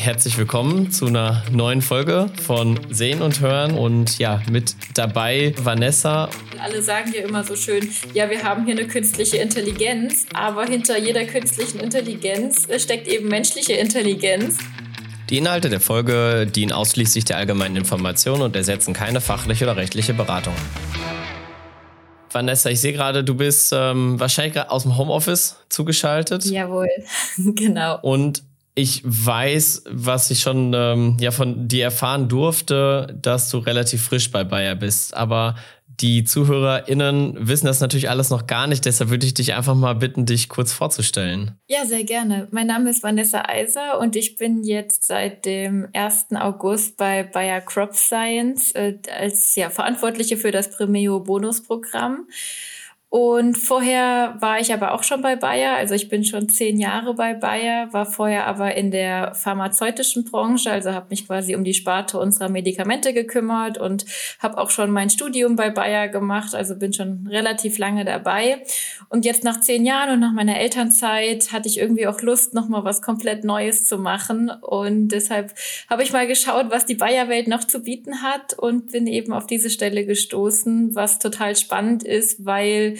herzlich willkommen zu einer neuen Folge von Sehen und Hören und ja, mit dabei Vanessa. Alle sagen ja immer so schön, ja, wir haben hier eine künstliche Intelligenz, aber hinter jeder künstlichen Intelligenz steckt eben menschliche Intelligenz. Die Inhalte der Folge dienen ausschließlich der allgemeinen Information und ersetzen keine fachliche oder rechtliche Beratung. Vanessa, ich sehe gerade, du bist ähm, wahrscheinlich aus dem Homeoffice zugeschaltet. Jawohl, genau. Und ich weiß, was ich schon ähm, ja von dir erfahren durfte, dass du relativ frisch bei Bayer bist. Aber die ZuhörerInnen wissen das natürlich alles noch gar nicht. Deshalb würde ich dich einfach mal bitten, dich kurz vorzustellen. Ja, sehr gerne. Mein Name ist Vanessa Eiser und ich bin jetzt seit dem 1. August bei Bayer Crop Science äh, als ja, Verantwortliche für das Premio Bonusprogramm. Und vorher war ich aber auch schon bei Bayer. Also ich bin schon zehn Jahre bei Bayer, war vorher aber in der pharmazeutischen Branche, also habe mich quasi um die Sparte unserer Medikamente gekümmert und habe auch schon mein Studium bei Bayer gemacht. Also bin schon relativ lange dabei. Und jetzt nach zehn Jahren und nach meiner Elternzeit hatte ich irgendwie auch Lust, nochmal was komplett Neues zu machen. Und deshalb habe ich mal geschaut, was die Bayer-Welt noch zu bieten hat und bin eben auf diese Stelle gestoßen, was total spannend ist, weil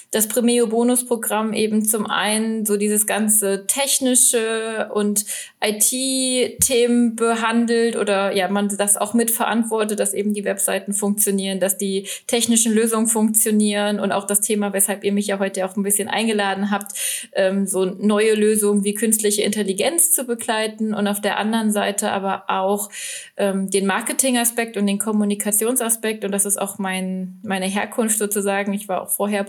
das Premio Bonusprogramm eben zum einen so dieses ganze technische und IT-Themen behandelt oder ja, man das auch mitverantwortet, dass eben die Webseiten funktionieren, dass die technischen Lösungen funktionieren und auch das Thema, weshalb ihr mich ja heute auch ein bisschen eingeladen habt, ähm, so neue Lösungen wie künstliche Intelligenz zu begleiten und auf der anderen Seite aber auch ähm, den Marketingaspekt und den Kommunikationsaspekt und das ist auch mein, meine Herkunft sozusagen. Ich war auch vorher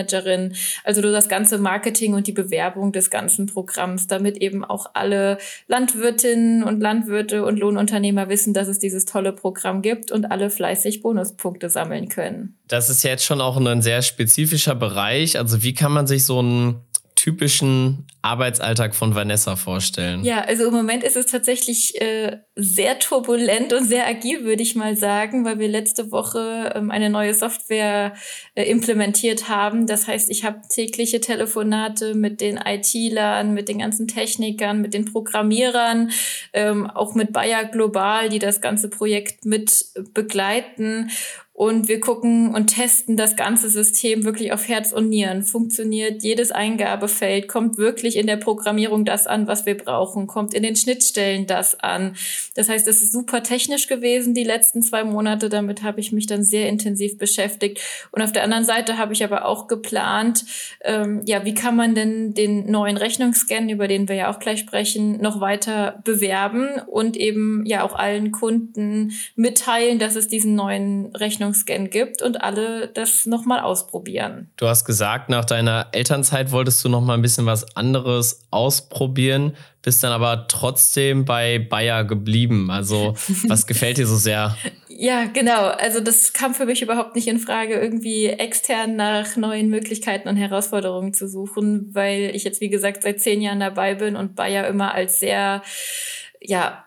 Produktmanagerin, also das ganze Marketing und die Bewerbung des ganzen Programms, damit eben auch alle Landwirtinnen und Landwirte und Lohnunternehmer wissen, dass es dieses tolle Programm gibt und alle fleißig Bonuspunkte sammeln können. Das ist jetzt schon auch ein sehr spezifischer Bereich. Also wie kann man sich so ein typischen Arbeitsalltag von Vanessa vorstellen? Ja, also im Moment ist es tatsächlich äh, sehr turbulent und sehr agil, würde ich mal sagen, weil wir letzte Woche ähm, eine neue Software äh, implementiert haben. Das heißt, ich habe tägliche Telefonate mit den IT-Lern, mit den ganzen Technikern, mit den Programmierern, ähm, auch mit Bayer Global, die das ganze Projekt mit begleiten. Und wir gucken und testen das ganze System wirklich auf Herz und Nieren. Funktioniert jedes Eingabefeld? Kommt wirklich in der Programmierung das an, was wir brauchen? Kommt in den Schnittstellen das an? Das heißt, es ist super technisch gewesen die letzten zwei Monate. Damit habe ich mich dann sehr intensiv beschäftigt. Und auf der anderen Seite habe ich aber auch geplant, ähm, ja, wie kann man denn den neuen Rechnungsscan, über den wir ja auch gleich sprechen, noch weiter bewerben und eben ja auch allen Kunden mitteilen, dass es diesen neuen Rechnungsscan Rechnungsscan gibt und alle das nochmal ausprobieren. Du hast gesagt, nach deiner Elternzeit wolltest du nochmal ein bisschen was anderes ausprobieren, bist dann aber trotzdem bei Bayer geblieben. Also, was gefällt dir so sehr? Ja, genau. Also das kam für mich überhaupt nicht in Frage, irgendwie extern nach neuen Möglichkeiten und Herausforderungen zu suchen, weil ich jetzt, wie gesagt, seit zehn Jahren dabei bin und Bayer immer als sehr, ja,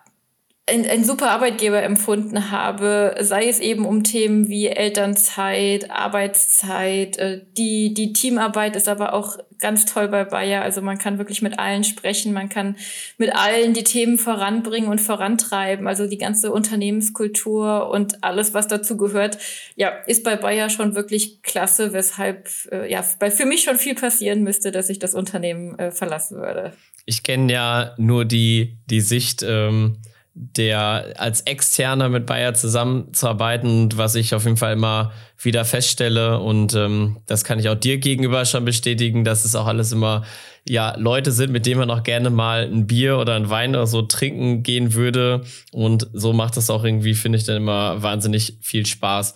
ein, ein super Arbeitgeber empfunden habe, sei es eben um Themen wie Elternzeit, Arbeitszeit, äh, die, die Teamarbeit ist aber auch ganz toll bei Bayer. Also man kann wirklich mit allen sprechen, man kann mit allen die Themen voranbringen und vorantreiben. Also die ganze Unternehmenskultur und alles, was dazu gehört, ja, ist bei Bayer schon wirklich klasse, weshalb, äh, ja, für mich schon viel passieren müsste, dass ich das Unternehmen äh, verlassen würde. Ich kenne ja nur die, die Sicht, ähm der als Externer mit Bayer zusammenzuarbeiten was ich auf jeden Fall immer wieder feststelle und ähm, das kann ich auch dir gegenüber schon bestätigen, dass es auch alles immer ja Leute sind, mit denen man auch gerne mal ein Bier oder ein Wein oder so trinken gehen würde und so macht das auch irgendwie finde ich dann immer wahnsinnig viel Spaß.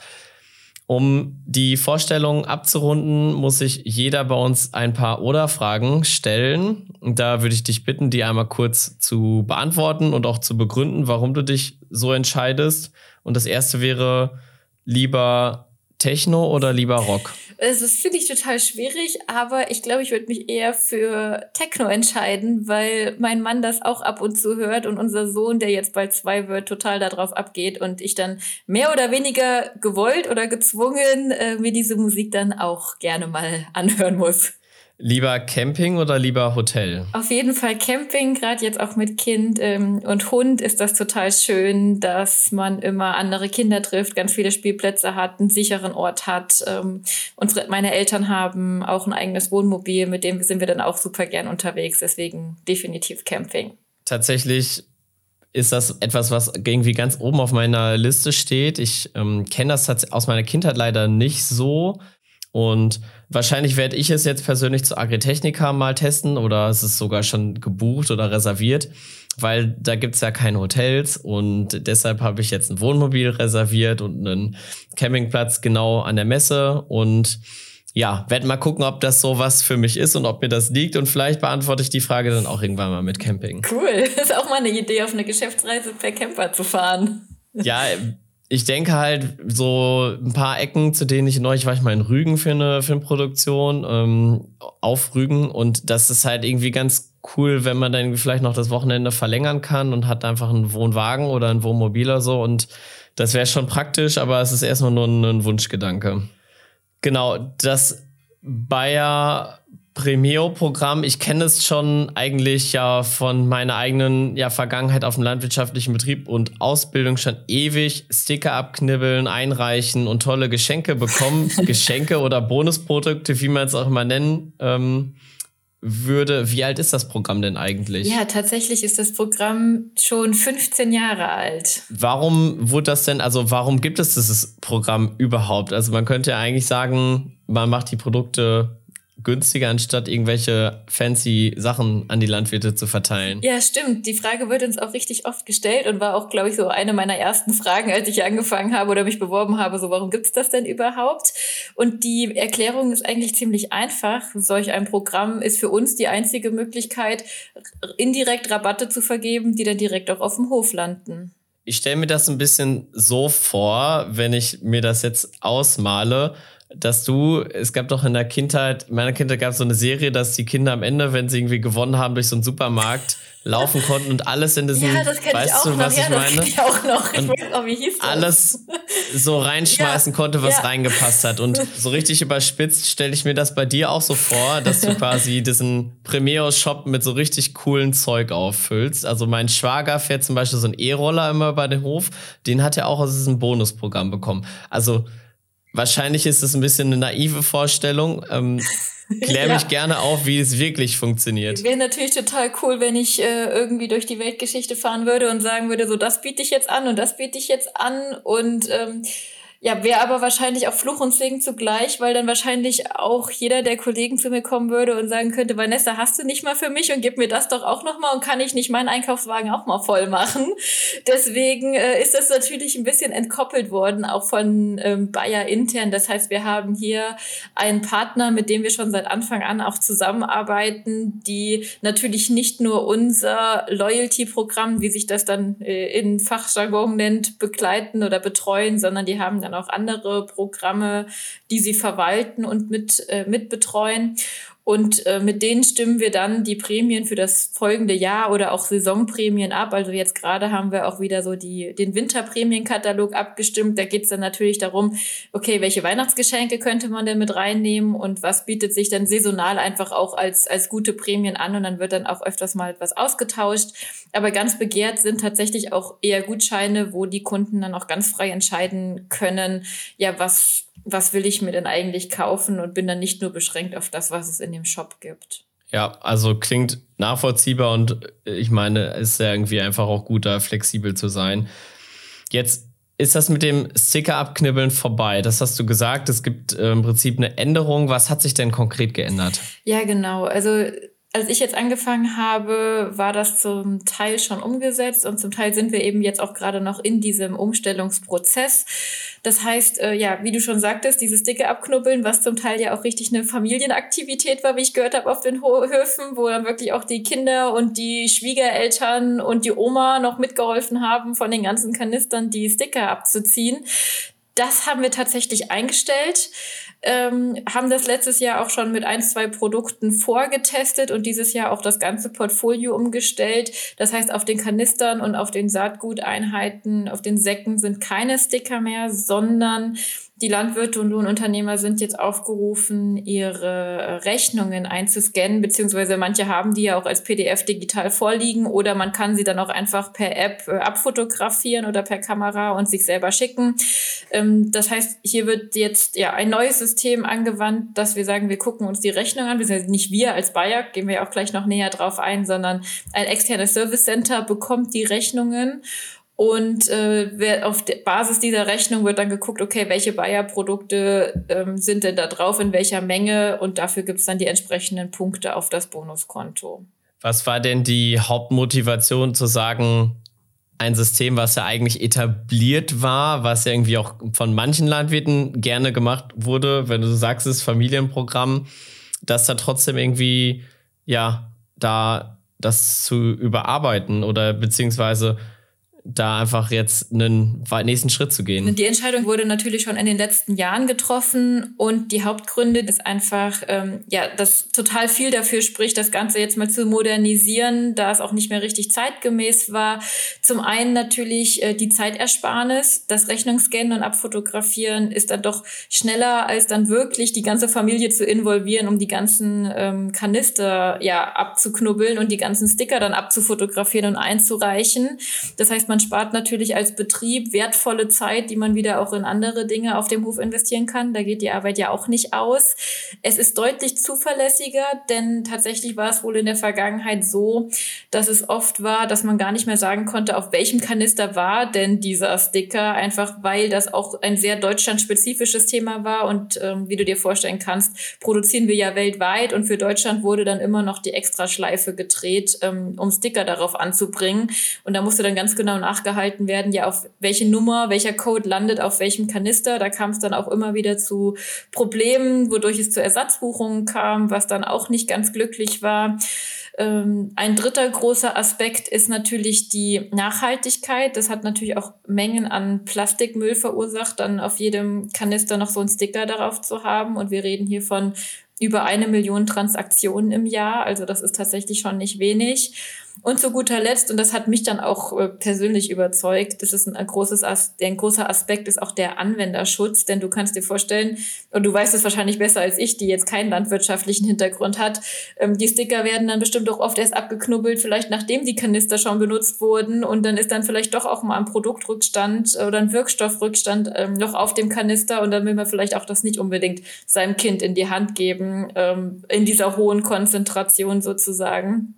Um die Vorstellung abzurunden, muss sich jeder bei uns ein paar Oder-Fragen stellen. Und da würde ich dich bitten, die einmal kurz zu beantworten und auch zu begründen, warum du dich so entscheidest. Und das erste wäre lieber Techno oder lieber Rock? Das finde ich total schwierig, aber ich glaube, ich würde mich eher für Techno entscheiden, weil mein Mann das auch ab und zu hört und unser Sohn, der jetzt bald zwei wird, total darauf abgeht und ich dann mehr oder weniger gewollt oder gezwungen äh, mir diese Musik dann auch gerne mal anhören muss. Lieber Camping oder lieber Hotel? Auf jeden Fall Camping, gerade jetzt auch mit Kind ähm, und Hund ist das total schön, dass man immer andere Kinder trifft, ganz viele Spielplätze hat, einen sicheren Ort hat. Ähm, unsere, meine Eltern haben auch ein eigenes Wohnmobil, mit dem sind wir dann auch super gern unterwegs. Deswegen definitiv Camping. Tatsächlich ist das etwas, was irgendwie ganz oben auf meiner Liste steht. Ich ähm, kenne das aus meiner Kindheit leider nicht so. Und wahrscheinlich werde ich es jetzt persönlich zu Agritechnica mal testen oder es ist sogar schon gebucht oder reserviert, weil da gibt es ja keine Hotels und deshalb habe ich jetzt ein Wohnmobil reserviert und einen Campingplatz genau an der Messe und ja, werde mal gucken, ob das so was für mich ist und ob mir das liegt. Und vielleicht beantworte ich die Frage dann auch irgendwann mal mit Camping. Cool. Das ist auch mal eine Idee, auf eine Geschäftsreise per Camper zu fahren. Ja, ich denke halt so ein paar Ecken, zu denen ich neulich war ich mal in Rügen für eine Filmproduktion, ähm, auf Rügen und das ist halt irgendwie ganz cool, wenn man dann vielleicht noch das Wochenende verlängern kann und hat einfach einen Wohnwagen oder ein Wohnmobil oder so und das wäre schon praktisch, aber es ist erstmal nur ein, ein Wunschgedanke. Genau, das Bayer Premio-Programm, ich kenne es schon eigentlich ja von meiner eigenen ja, Vergangenheit auf dem landwirtschaftlichen Betrieb und Ausbildung schon ewig Sticker abknibbeln, einreichen und tolle Geschenke bekommen. Geschenke oder Bonusprodukte, wie man es auch immer nennen ähm, würde. Wie alt ist das Programm denn eigentlich? Ja, tatsächlich ist das Programm schon 15 Jahre alt. Warum wurde das denn, also warum gibt es dieses Programm überhaupt? Also man könnte ja eigentlich sagen, man macht die Produkte günstiger, anstatt irgendwelche fancy Sachen an die Landwirte zu verteilen. Ja, stimmt. Die Frage wird uns auch richtig oft gestellt und war auch, glaube ich, so eine meiner ersten Fragen, als ich angefangen habe oder mich beworben habe, so warum gibt's das denn überhaupt? Und die Erklärung ist eigentlich ziemlich einfach. Solch ein Programm ist für uns die einzige Möglichkeit, indirekt Rabatte zu vergeben, die dann direkt auch auf dem Hof landen. Ich stelle mir das ein bisschen so vor, wenn ich mir das jetzt ausmale dass du, es gab doch in der Kindheit, in meiner Kindheit gab es so eine Serie, dass die Kinder am Ende, wenn sie irgendwie gewonnen haben, durch so einen Supermarkt laufen konnten und alles in diesen, ja, das weißt du, noch. was ja, ich meine? Ich auch noch. Ich weiß auch, wie hieß das? Alles so reinschmeißen ja, konnte, was ja. reingepasst hat. Und so richtig überspitzt stelle ich mir das bei dir auch so vor, dass du quasi diesen Premio-Shop mit so richtig coolen Zeug auffüllst. Also mein Schwager fährt zum Beispiel so einen E-Roller immer bei dem Hof. Den hat er auch aus diesem Bonusprogramm bekommen. Also Wahrscheinlich ist es ein bisschen eine naive Vorstellung. Ähm, klär ja. mich gerne auf, wie es wirklich funktioniert. Wäre natürlich total cool, wenn ich äh, irgendwie durch die Weltgeschichte fahren würde und sagen würde, so das biete ich jetzt an und das biete ich jetzt an und ähm, ja, wäre aber wahrscheinlich auch Fluch und Segen zugleich, weil dann wahrscheinlich auch jeder der Kollegen zu mir kommen würde und sagen könnte, Vanessa, hast du nicht mal für mich und gib mir das doch auch noch mal und kann ich nicht meinen Einkaufswagen auch mal voll machen? Deswegen äh, ist das natürlich ein bisschen entkoppelt worden, auch von ähm, Bayer intern. Das heißt, wir haben hier einen Partner, mit dem wir schon seit Anfang an auch zusammenarbeiten, die natürlich nicht nur unser Loyalty-Programm, wie sich das dann äh, in Fachjargon nennt, begleiten oder betreuen, sondern die haben dann auch andere Programme, die sie verwalten und mit, äh, mitbetreuen. Und äh, mit denen stimmen wir dann die Prämien für das folgende Jahr oder auch Saisonprämien ab. Also jetzt gerade haben wir auch wieder so die, den Winterprämienkatalog abgestimmt. Da geht es dann natürlich darum, okay, welche Weihnachtsgeschenke könnte man denn mit reinnehmen und was bietet sich dann saisonal einfach auch als, als gute Prämien an und dann wird dann auch öfters mal etwas ausgetauscht. Aber ganz begehrt sind tatsächlich auch eher Gutscheine, wo die Kunden dann auch ganz frei entscheiden können, ja, was was will ich mir denn eigentlich kaufen und bin dann nicht nur beschränkt auf das, was es in dem Shop gibt. Ja, also klingt nachvollziehbar und ich meine, es ist ja irgendwie einfach auch gut, da flexibel zu sein. Jetzt ist das mit dem Sticker abknibbeln vorbei? Das hast du gesagt. Es gibt äh, im Prinzip eine Änderung. Was hat sich denn konkret geändert? Ja, genau. Also als ich jetzt angefangen habe, war das zum Teil schon umgesetzt und zum Teil sind wir eben jetzt auch gerade noch in diesem Umstellungsprozess. Das heißt, äh, ja, wie du schon sagtest, dieses dicke Abknubbeln, was zum Teil ja auch richtig eine Familienaktivität war, wie ich gehört habe auf den Höfen, wo dann wirklich auch die Kinder und die Schwiegereltern und die Oma noch mitgeholfen haben, von den ganzen Kanistern die Sticker abzuziehen. Das haben wir tatsächlich eingestellt ähm, haben das letztes Jahr auch schon mit ein, zwei Produkten vorgetestet und dieses Jahr auch das ganze Portfolio umgestellt. Das heißt, auf den Kanistern und auf den Saatguteinheiten, auf den Säcken sind keine Sticker mehr, sondern die Landwirte und Lohnunternehmer sind jetzt aufgerufen, ihre Rechnungen einzuscannen, beziehungsweise manche haben die ja auch als PDF digital vorliegen oder man kann sie dann auch einfach per App äh, abfotografieren oder per Kamera und sich selber schicken. Ähm, das heißt, hier wird jetzt ja ein neues System angewandt, dass wir sagen, wir gucken uns die Rechnung an, beziehungsweise nicht wir als Bayer, gehen wir auch gleich noch näher drauf ein, sondern ein externes Service Center bekommt die Rechnungen und äh, auf der Basis dieser Rechnung wird dann geguckt, okay, welche Bayer-Produkte ähm, sind denn da drauf, in welcher Menge und dafür gibt es dann die entsprechenden Punkte auf das Bonuskonto. Was war denn die Hauptmotivation zu sagen, ein System, was ja eigentlich etabliert war, was ja irgendwie auch von manchen Landwirten gerne gemacht wurde, wenn du sagst, es Familienprogramm, dass da trotzdem irgendwie, ja, da das zu überarbeiten oder beziehungsweise da einfach jetzt einen nächsten Schritt zu gehen. Die Entscheidung wurde natürlich schon in den letzten Jahren getroffen und die Hauptgründe ist einfach, ähm, ja, dass total viel dafür spricht, das Ganze jetzt mal zu modernisieren, da es auch nicht mehr richtig zeitgemäß war. Zum einen natürlich äh, die Zeitersparnis, das Rechnungsscannen und Abfotografieren ist dann doch schneller, als dann wirklich die ganze Familie zu involvieren, um die ganzen ähm, Kanister ja abzuknubbeln und die ganzen Sticker dann abzufotografieren und einzureichen. Das heißt, man man spart natürlich als Betrieb wertvolle Zeit, die man wieder auch in andere Dinge auf dem Hof investieren kann. Da geht die Arbeit ja auch nicht aus. Es ist deutlich zuverlässiger, denn tatsächlich war es wohl in der Vergangenheit so, dass es oft war, dass man gar nicht mehr sagen konnte, auf welchem Kanister war denn dieser Sticker, einfach weil das auch ein sehr deutschlandspezifisches Thema war und ähm, wie du dir vorstellen kannst, produzieren wir ja weltweit und für Deutschland wurde dann immer noch die Extraschleife gedreht, ähm, um Sticker darauf anzubringen und da musste dann ganz genau nachgehalten werden, ja, auf welche Nummer, welcher Code landet auf welchem Kanister. Da kam es dann auch immer wieder zu Problemen, wodurch es zu Ersatzbuchungen kam, was dann auch nicht ganz glücklich war. Ähm, ein dritter großer Aspekt ist natürlich die Nachhaltigkeit. Das hat natürlich auch Mengen an Plastikmüll verursacht, dann auf jedem Kanister noch so ein Sticker darauf zu haben. Und wir reden hier von über eine Million Transaktionen im Jahr. Also das ist tatsächlich schon nicht wenig. Und zu guter Letzt, und das hat mich dann auch äh, persönlich überzeugt, das ist ein, großes, ein großer Aspekt, ist auch der Anwenderschutz. Denn du kannst dir vorstellen, und du weißt es wahrscheinlich besser als ich, die jetzt keinen landwirtschaftlichen Hintergrund hat, ähm, die Sticker werden dann bestimmt auch oft erst abgeknubbelt, vielleicht nachdem die Kanister schon benutzt wurden. Und dann ist dann vielleicht doch auch mal ein Produktrückstand oder ein Wirkstoffrückstand ähm, noch auf dem Kanister. Und dann will man vielleicht auch das nicht unbedingt seinem Kind in die Hand geben, ähm, in dieser hohen Konzentration sozusagen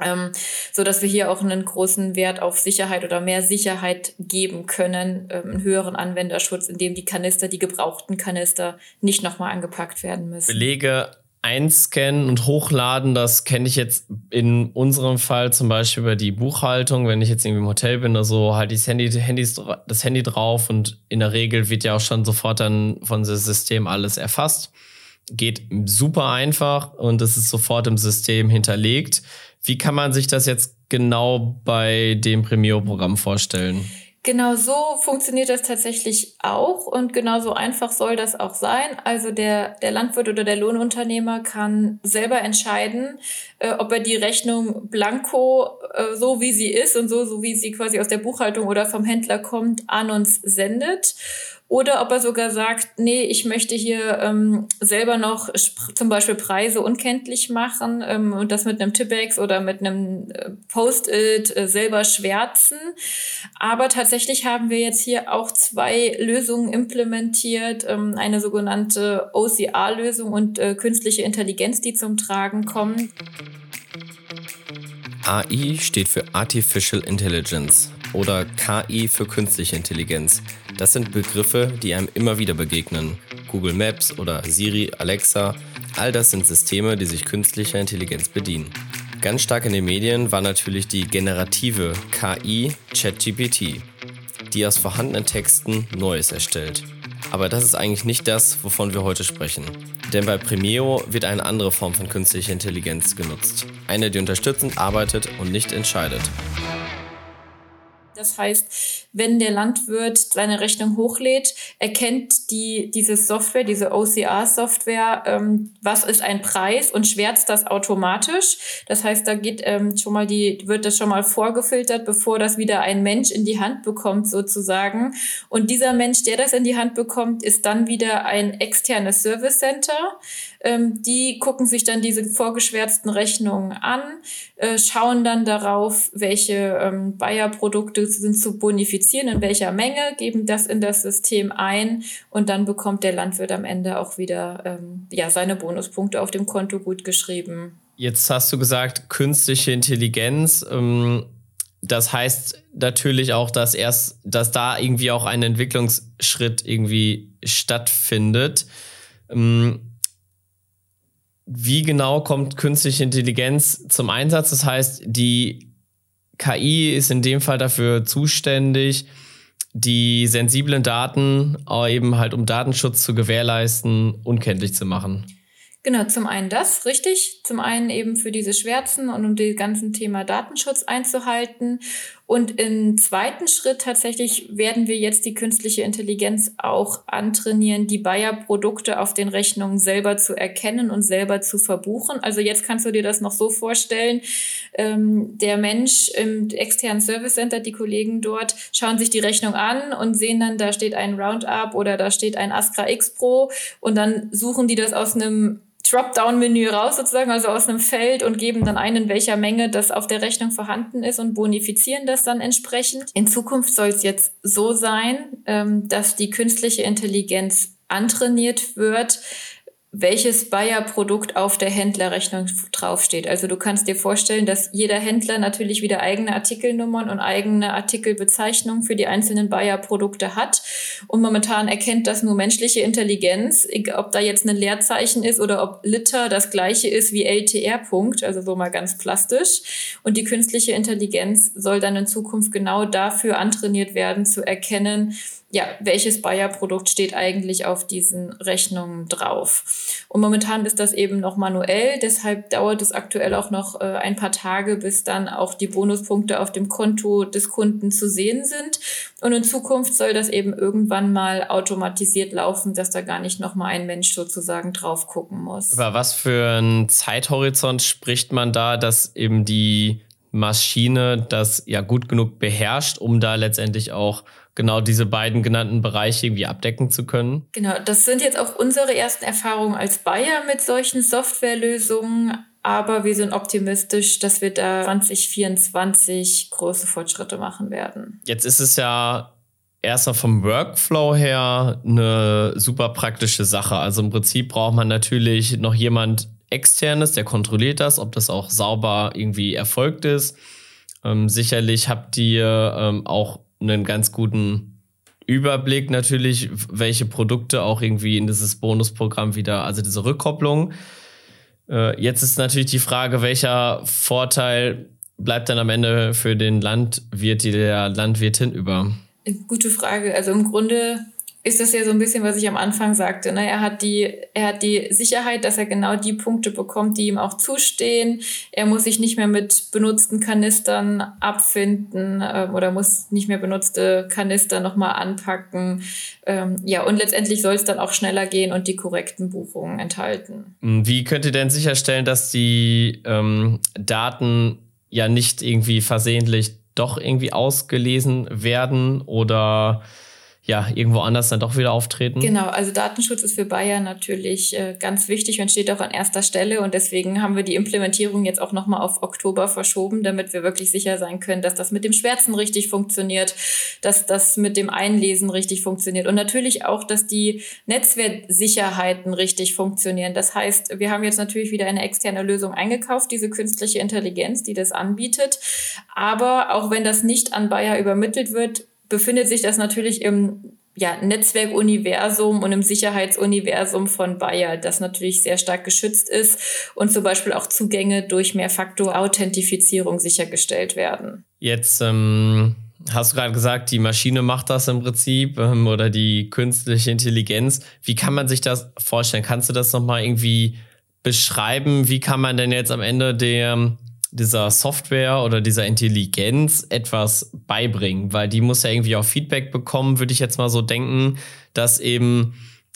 ähm, so dass wir hier auch einen großen Wert auf Sicherheit oder mehr Sicherheit geben können, ähm, einen höheren Anwenderschutz, indem die Kanister, die gebrauchten Kanister, nicht nochmal angepackt werden müssen. Belege einscannen und hochladen, das kenne ich jetzt in unserem Fall zum Beispiel über die Buchhaltung. Wenn ich jetzt irgendwie im Hotel bin oder so, halte ich das Handy, Handys, das Handy drauf und in der Regel wird ja auch schon sofort dann von dem System alles erfasst. Geht super einfach und es ist sofort im System hinterlegt. Wie kann man sich das jetzt genau bei dem Premio-Programm vorstellen? Genau so funktioniert das tatsächlich auch und genauso einfach soll das auch sein. Also der, der Landwirt oder der Lohnunternehmer kann selber entscheiden, äh, ob er die Rechnung blanko, äh, so wie sie ist und so, so wie sie quasi aus der Buchhaltung oder vom Händler kommt, an uns sendet oder ob er sogar sagt, nee, ich möchte hier ähm, selber noch zum Beispiel Preise unkenntlich machen ähm, und das mit einem Tippex oder mit einem äh, Post-it äh, selber schwärzen. Aber tatsächlich haben wir jetzt hier auch zwei Lösungen implementiert, ähm, eine sogenannte OCR-Lösung und äh, künstliche Intelligenz, die zum Tragen kommen. AI steht für Artificial Intelligence oder KI für künstliche Intelligenz. Das sind Begriffe, die einem immer wieder begegnen. Google Maps oder Siri, Alexa, all das sind Systeme, die sich künstlicher Intelligenz bedienen. Ganz stark in den Medien war natürlich die generative KI ChatGPT, die aus vorhandenen Texten Neues erstellt. Aber das ist eigentlich nicht das, wovon wir heute sprechen. Denn bei Premio wird eine andere Form von künstlicher Intelligenz genutzt. Eine, die unterstützend arbeitet und nicht entscheidet. Das heißt, wenn der Landwirt seine Rechnung hochlädt, erkennt die, diese Software, diese OCR-Software, ähm, was ist ein Preis und schwärzt das automatisch. Das heißt, da geht ähm, schon mal die, wird das schon mal vorgefiltert, bevor das wieder ein Mensch in die Hand bekommt, sozusagen. Und dieser Mensch, der das in die Hand bekommt, ist dann wieder ein externes Service Center. Ähm, die gucken sich dann diese vorgeschwärzten Rechnungen an, äh, schauen dann darauf, welche ähm, Bayer-Produkte sind zu bonifizieren, in welcher Menge, geben das in das System ein und dann bekommt der Landwirt am Ende auch wieder ähm, ja, seine Bonuspunkte auf dem Konto gut geschrieben. Jetzt hast du gesagt, künstliche Intelligenz. Ähm, das heißt natürlich auch, dass erst, dass da irgendwie auch ein Entwicklungsschritt irgendwie stattfindet. Ähm, wie genau kommt künstliche Intelligenz zum Einsatz? Das heißt, die KI ist in dem Fall dafür zuständig, die sensiblen Daten eben halt um Datenschutz zu gewährleisten, unkenntlich zu machen. Genau, zum einen das, richtig. Zum einen eben für diese Schwärzen und um das ganze Thema Datenschutz einzuhalten. Und im zweiten Schritt tatsächlich werden wir jetzt die künstliche Intelligenz auch antrainieren, die Bayer-Produkte auf den Rechnungen selber zu erkennen und selber zu verbuchen. Also jetzt kannst du dir das noch so vorstellen, ähm, der Mensch im externen Service Center, die Kollegen dort, schauen sich die Rechnung an und sehen dann, da steht ein Roundup oder da steht ein Astra X Pro und dann suchen die das aus einem Dropdown-Menü raus sozusagen, also aus einem Feld und geben dann ein, in welcher Menge das auf der Rechnung vorhanden ist und bonifizieren das dann entsprechend. In Zukunft soll es jetzt so sein, ähm, dass die künstliche Intelligenz antrainiert wird, welches Bayer-Produkt auf der Händlerrechnung draufsteht. Also du kannst dir vorstellen, dass jeder Händler natürlich wieder eigene Artikelnummern und eigene Artikelbezeichnungen für die einzelnen Bayer-Produkte hat. Und momentan erkennt das nur menschliche Intelligenz, ob da jetzt ein Leerzeichen ist oder ob Liter das gleiche ist wie LTR-Punkt, also so mal ganz plastisch. Und die künstliche Intelligenz soll dann in Zukunft genau dafür antrainiert werden, zu erkennen, ja, welches Bayer-Produkt steht eigentlich auf diesen Rechnungen drauf. Und momentan ist das eben noch manuell, deshalb dauert es aktuell auch noch äh, ein paar Tage, bis dann auch die Bonuspunkte auf dem Konto des Kunden zu sehen sind. Und in Zukunft soll das eben irgendwann mal automatisiert laufen, dass da gar nicht noch mal ein Mensch sozusagen drauf gucken muss. Über was für einen Zeithorizont spricht man da, dass eben die Maschine das ja gut genug beherrscht, um da letztendlich auch genau diese beiden genannten Bereiche irgendwie abdecken zu können? Genau, das sind jetzt auch unsere ersten Erfahrungen als Bayer mit solchen Softwarelösungen. Aber wir sind optimistisch, dass wir da 2024 große Fortschritte machen werden. Jetzt ist es ja erstmal vom Workflow her eine super praktische Sache. Also im Prinzip braucht man natürlich noch jemand externes, der kontrolliert das, ob das auch sauber irgendwie erfolgt ist. Ähm, sicherlich habt ihr ähm, auch einen ganz guten Überblick natürlich, welche Produkte auch irgendwie in dieses Bonusprogramm wieder, also diese Rückkopplung. Äh, jetzt ist natürlich die Frage, welcher Vorteil bleibt dann am Ende für den Landwirt, die der Landwirtin über? Gute Frage. Also im Grunde ist das ja so ein bisschen, was ich am Anfang sagte. Ne? Er, hat die, er hat die Sicherheit, dass er genau die Punkte bekommt, die ihm auch zustehen. Er muss sich nicht mehr mit benutzten Kanistern abfinden äh, oder muss nicht mehr benutzte Kanister nochmal anpacken. Ähm, ja, und letztendlich soll es dann auch schneller gehen und die korrekten Buchungen enthalten. Wie könnt ihr denn sicherstellen, dass die ähm, Daten ja nicht irgendwie versehentlich doch irgendwie ausgelesen werden oder ja, irgendwo anders dann doch wieder auftreten. Genau, also Datenschutz ist für Bayern natürlich äh, ganz wichtig und steht auch an erster Stelle. Und deswegen haben wir die Implementierung jetzt auch nochmal auf Oktober verschoben, damit wir wirklich sicher sein können, dass das mit dem Schwärzen richtig funktioniert, dass das mit dem Einlesen richtig funktioniert und natürlich auch, dass die Netzwerksicherheiten richtig funktionieren. Das heißt, wir haben jetzt natürlich wieder eine externe Lösung eingekauft, diese künstliche Intelligenz, die das anbietet. Aber auch wenn das nicht an Bayer übermittelt wird, befindet sich das natürlich im ja, Netzwerkuniversum und im Sicherheitsuniversum von Bayer, das natürlich sehr stark geschützt ist und zum Beispiel auch Zugänge durch Mehrfaktor-Authentifizierung sichergestellt werden. Jetzt ähm, hast du gerade gesagt, die Maschine macht das im Prinzip ähm, oder die künstliche Intelligenz. Wie kann man sich das vorstellen? Kannst du das nochmal irgendwie beschreiben? Wie kann man denn jetzt am Ende der dieser Software oder dieser Intelligenz etwas beibringen, weil die muss ja irgendwie auch Feedback bekommen, würde ich jetzt mal so denken, dass eben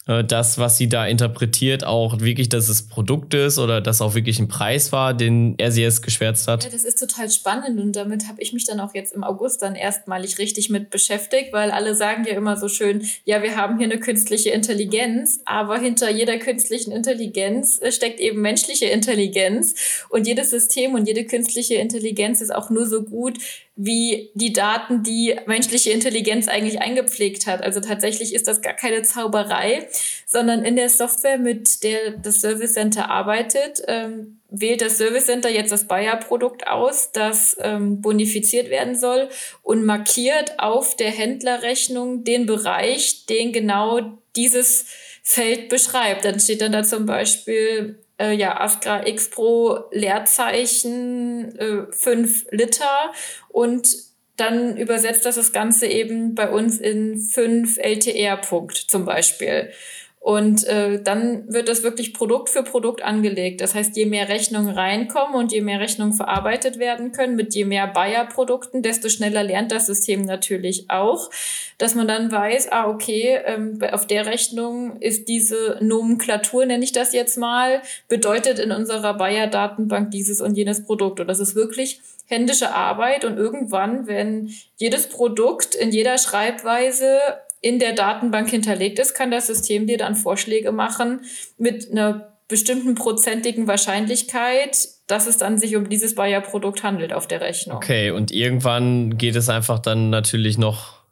äh, das, was sie da interpretiert, auch wirklich, dass es Produkt ist oder dass auch wirklich ein Preis war, den er sie jetzt geschwärzt hat? Ja, das ist total spannend und damit habe ich mich dann auch jetzt im August dann erstmalig richtig mit beschäftigt, weil alle sagen ja immer so schön, ja, wir haben hier eine künstliche Intelligenz, aber hinter jeder künstlichen Intelligenz äh, steckt eben menschliche Intelligenz und jedes System und jede künstliche Intelligenz ist auch nur so gut, wie die Daten, die menschliche Intelligenz eigentlich eingepflegt hat. Also tatsächlich ist das gar keine Zauberei, sondern in der Software, mit der das Service Center arbeitet, ähm, wählt das Service Center jetzt das Bayer-Produkt aus, das ähm, bonifiziert werden soll und markiert auf der Händlerrechnung den Bereich, den genau dieses Feld beschreibt. Dann steht dann da zum Beispiel äh, ja, Astra X Pro Leerzeichen äh, 5 Liter und dann übersetzt das das Ganze eben bei uns in 5 LTR-Punkt zum Beispiel. Und äh, dann wird das wirklich Produkt für Produkt angelegt. Das heißt, je mehr Rechnungen reinkommen und je mehr Rechnungen verarbeitet werden können, mit je mehr Bayer-Produkten, desto schneller lernt das System natürlich auch, dass man dann weiß, ah, okay, ähm, auf der Rechnung ist diese Nomenklatur, nenne ich das jetzt mal, bedeutet in unserer Bayer-Datenbank dieses und jenes Produkt. Und das ist wirklich händische Arbeit und irgendwann, wenn jedes Produkt in jeder Schreibweise in der Datenbank hinterlegt ist, kann das System dir dann Vorschläge machen mit einer bestimmten prozentigen Wahrscheinlichkeit, dass es dann sich um dieses Bayer-Produkt handelt auf der Rechnung. Okay, und irgendwann geht es einfach dann natürlich noch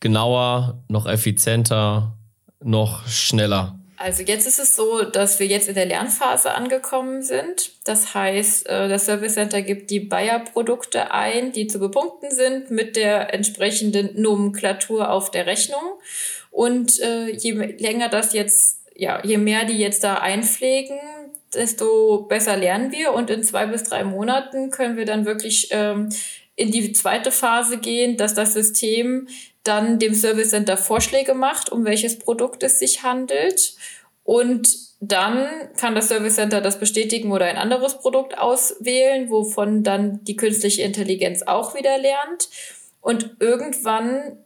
genauer, noch effizienter, noch schneller. Also jetzt ist es so, dass wir jetzt in der Lernphase angekommen sind. Das heißt, äh, das Service Center gibt die Bayer-Produkte ein, die zu bepunkten sind mit der entsprechenden Nomenklatur auf der Rechnung. Und äh, je länger das jetzt, ja, je mehr die jetzt da einpflegen, desto besser lernen wir. Und in zwei bis drei Monaten können wir dann wirklich ähm, in die zweite Phase gehen, dass das System dann dem Service Center Vorschläge macht, um welches Produkt es sich handelt. Und dann kann das Service Center das bestätigen oder ein anderes Produkt auswählen, wovon dann die künstliche Intelligenz auch wieder lernt. Und irgendwann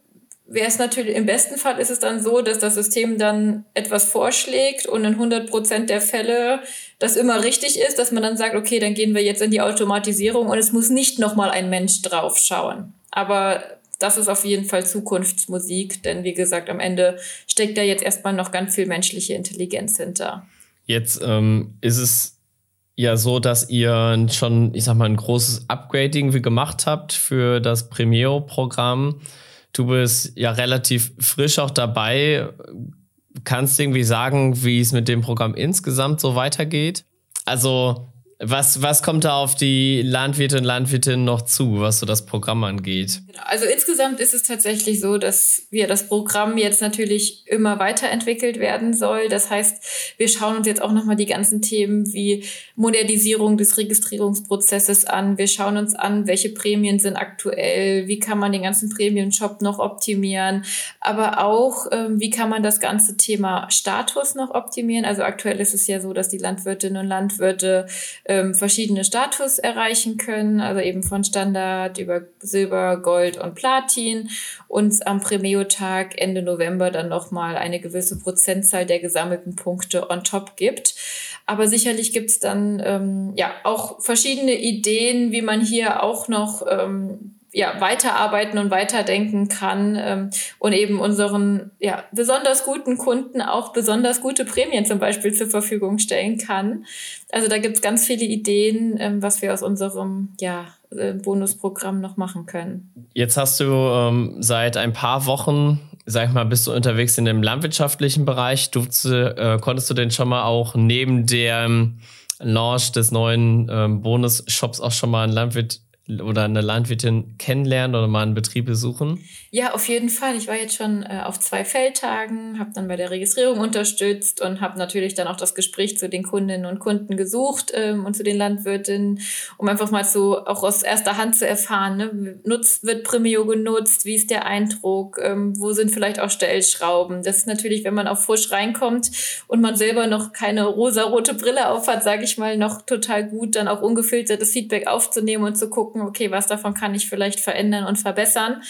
wäre es natürlich, im besten Fall ist es dann so, dass das System dann etwas vorschlägt und in 100 Prozent der Fälle das immer richtig ist, dass man dann sagt, okay, dann gehen wir jetzt in die Automatisierung und es muss nicht nochmal ein Mensch draufschauen. Aber das ist auf jeden Fall Zukunftsmusik, denn wie gesagt, am Ende steckt da jetzt erstmal noch ganz viel menschliche Intelligenz hinter. Jetzt ähm, ist es ja so, dass ihr schon, ich sag mal, ein großes Upgrading gemacht habt für das Premiere-Programm. Du bist ja relativ frisch auch dabei. Kannst du irgendwie sagen, wie es mit dem Programm insgesamt so weitergeht? Also was, was kommt da auf die Landwirte und Landwirtinnen noch zu, was so das Programm angeht? Genau, also insgesamt ist es tatsächlich so, dass wir das Programm jetzt natürlich immer weiterentwickelt werden soll. Das heißt, wir schauen uns jetzt auch nochmal die ganzen Themen wie Modernisierung des Registrierungsprozesses an. Wir schauen uns an, welche Prämien sind aktuell, wie kann man den ganzen Prämien-Shop noch optimieren, aber auch, ähm, wie kann man das ganze Thema Status noch optimieren. Also aktuell ist es ja so, dass die Landwirtinnen und Landwirte ähm, verschiedene Status erreichen können, also eben von Standard über Silber, Gold und Platin und am Premio-Tag Ende November dann nochmal eine gewisse Prozentzahl der gesammelten Punkte on top gibt. Aber sicherlich gibt es dann ähm, ja auch verschiedene Ideen, wie man hier auch noch ähm, ja, weiterarbeiten und weiterdenken kann ähm, und eben unseren ja, besonders guten Kunden auch besonders gute Prämien zum Beispiel zur Verfügung stellen kann. Also da gibt es ganz viele Ideen, ähm, was wir aus unserem ja, äh, Bonusprogramm noch machen können. Jetzt hast du ähm, seit ein paar Wochen, sag ich mal, bist du unterwegs in dem landwirtschaftlichen Bereich. Du, äh, konntest du denn schon mal auch neben dem Launch des neuen ähm, Bonus-Shops auch schon mal einen Landwirt oder eine Landwirtin kennenlernen oder mal einen Betrieb besuchen? Ja, auf jeden Fall. Ich war jetzt schon äh, auf zwei Feldtagen, habe dann bei der Registrierung unterstützt und habe natürlich dann auch das Gespräch zu den Kundinnen und Kunden gesucht ähm, und zu den Landwirtinnen, um einfach mal so auch aus erster Hand zu erfahren, ne? Nutzt, wird Premio genutzt, wie ist der Eindruck, ähm, wo sind vielleicht auch Stellschrauben. Das ist natürlich, wenn man auch frisch reinkommt und man selber noch keine rosarote Brille aufhat, sage ich mal, noch total gut, dann auch ungefiltertes Feedback aufzunehmen und zu gucken, okay, was davon kann ich vielleicht verändern und verbessern.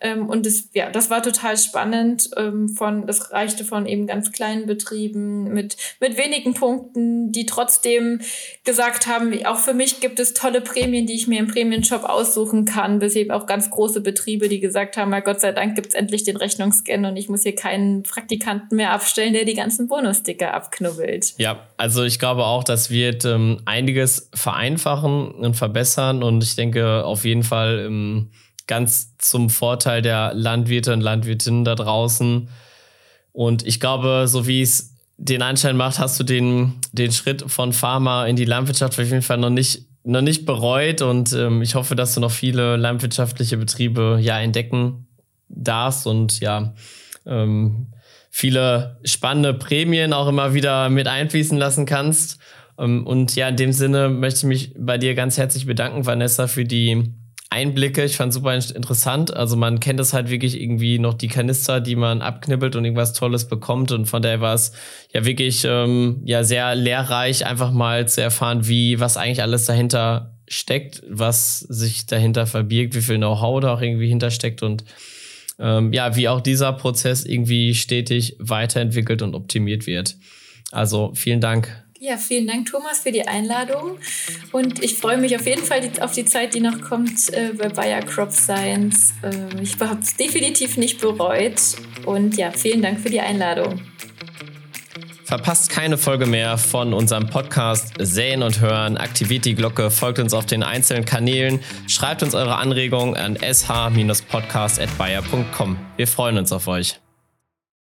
Ähm, und das, ja, das war total spannend. Ähm, von, das reichte von eben ganz kleinen Betrieben mit, mit wenigen Punkten, die trotzdem gesagt haben, auch für mich gibt es tolle Prämien, die ich mir im Prämienshop aussuchen kann, bis eben auch ganz große Betriebe, die gesagt haben, Gott sei Dank gibt es endlich den Rechnungsscan und ich muss hier keinen Praktikanten mehr abstellen, der die ganzen Bonussticker abknubbelt. Ja, also ich glaube auch, das wird ähm, einiges vereinfachen und verbessern und ich denke auf jeden Fall ähm, ganz zum Vorteil der Landwirte und Landwirtinnen da draußen. Und ich glaube, so wie es den Anschein macht, hast du den, den Schritt von Pharma in die Landwirtschaft auf jeden Fall noch nicht, noch nicht bereut. Und ähm, ich hoffe, dass du noch viele landwirtschaftliche Betriebe ja entdecken darfst und ja, ähm, viele spannende Prämien auch immer wieder mit einfließen lassen kannst. Ähm, und ja, in dem Sinne möchte ich mich bei dir ganz herzlich bedanken, Vanessa, für die Einblicke. Ich fand super interessant. Also man kennt es halt wirklich irgendwie noch die Kanister, die man abknibbelt und irgendwas Tolles bekommt. Und von daher war es ja wirklich ähm, ja sehr lehrreich, einfach mal zu erfahren, wie was eigentlich alles dahinter steckt, was sich dahinter verbirgt, wie viel Know-how da auch irgendwie hintersteckt und ähm, ja, wie auch dieser Prozess irgendwie stetig weiterentwickelt und optimiert wird. Also vielen Dank ja, vielen Dank, Thomas, für die Einladung. Und ich freue mich auf jeden Fall auf die Zeit, die noch kommt äh, bei Bayer Crop Science. Äh, ich habe es definitiv nicht bereut. Und ja, vielen Dank für die Einladung. Verpasst keine Folge mehr von unserem Podcast Säen und Hören. Aktiviert die Glocke, folgt uns auf den einzelnen Kanälen, schreibt uns eure Anregungen an sh-podcast.bayer.com. Wir freuen uns auf euch.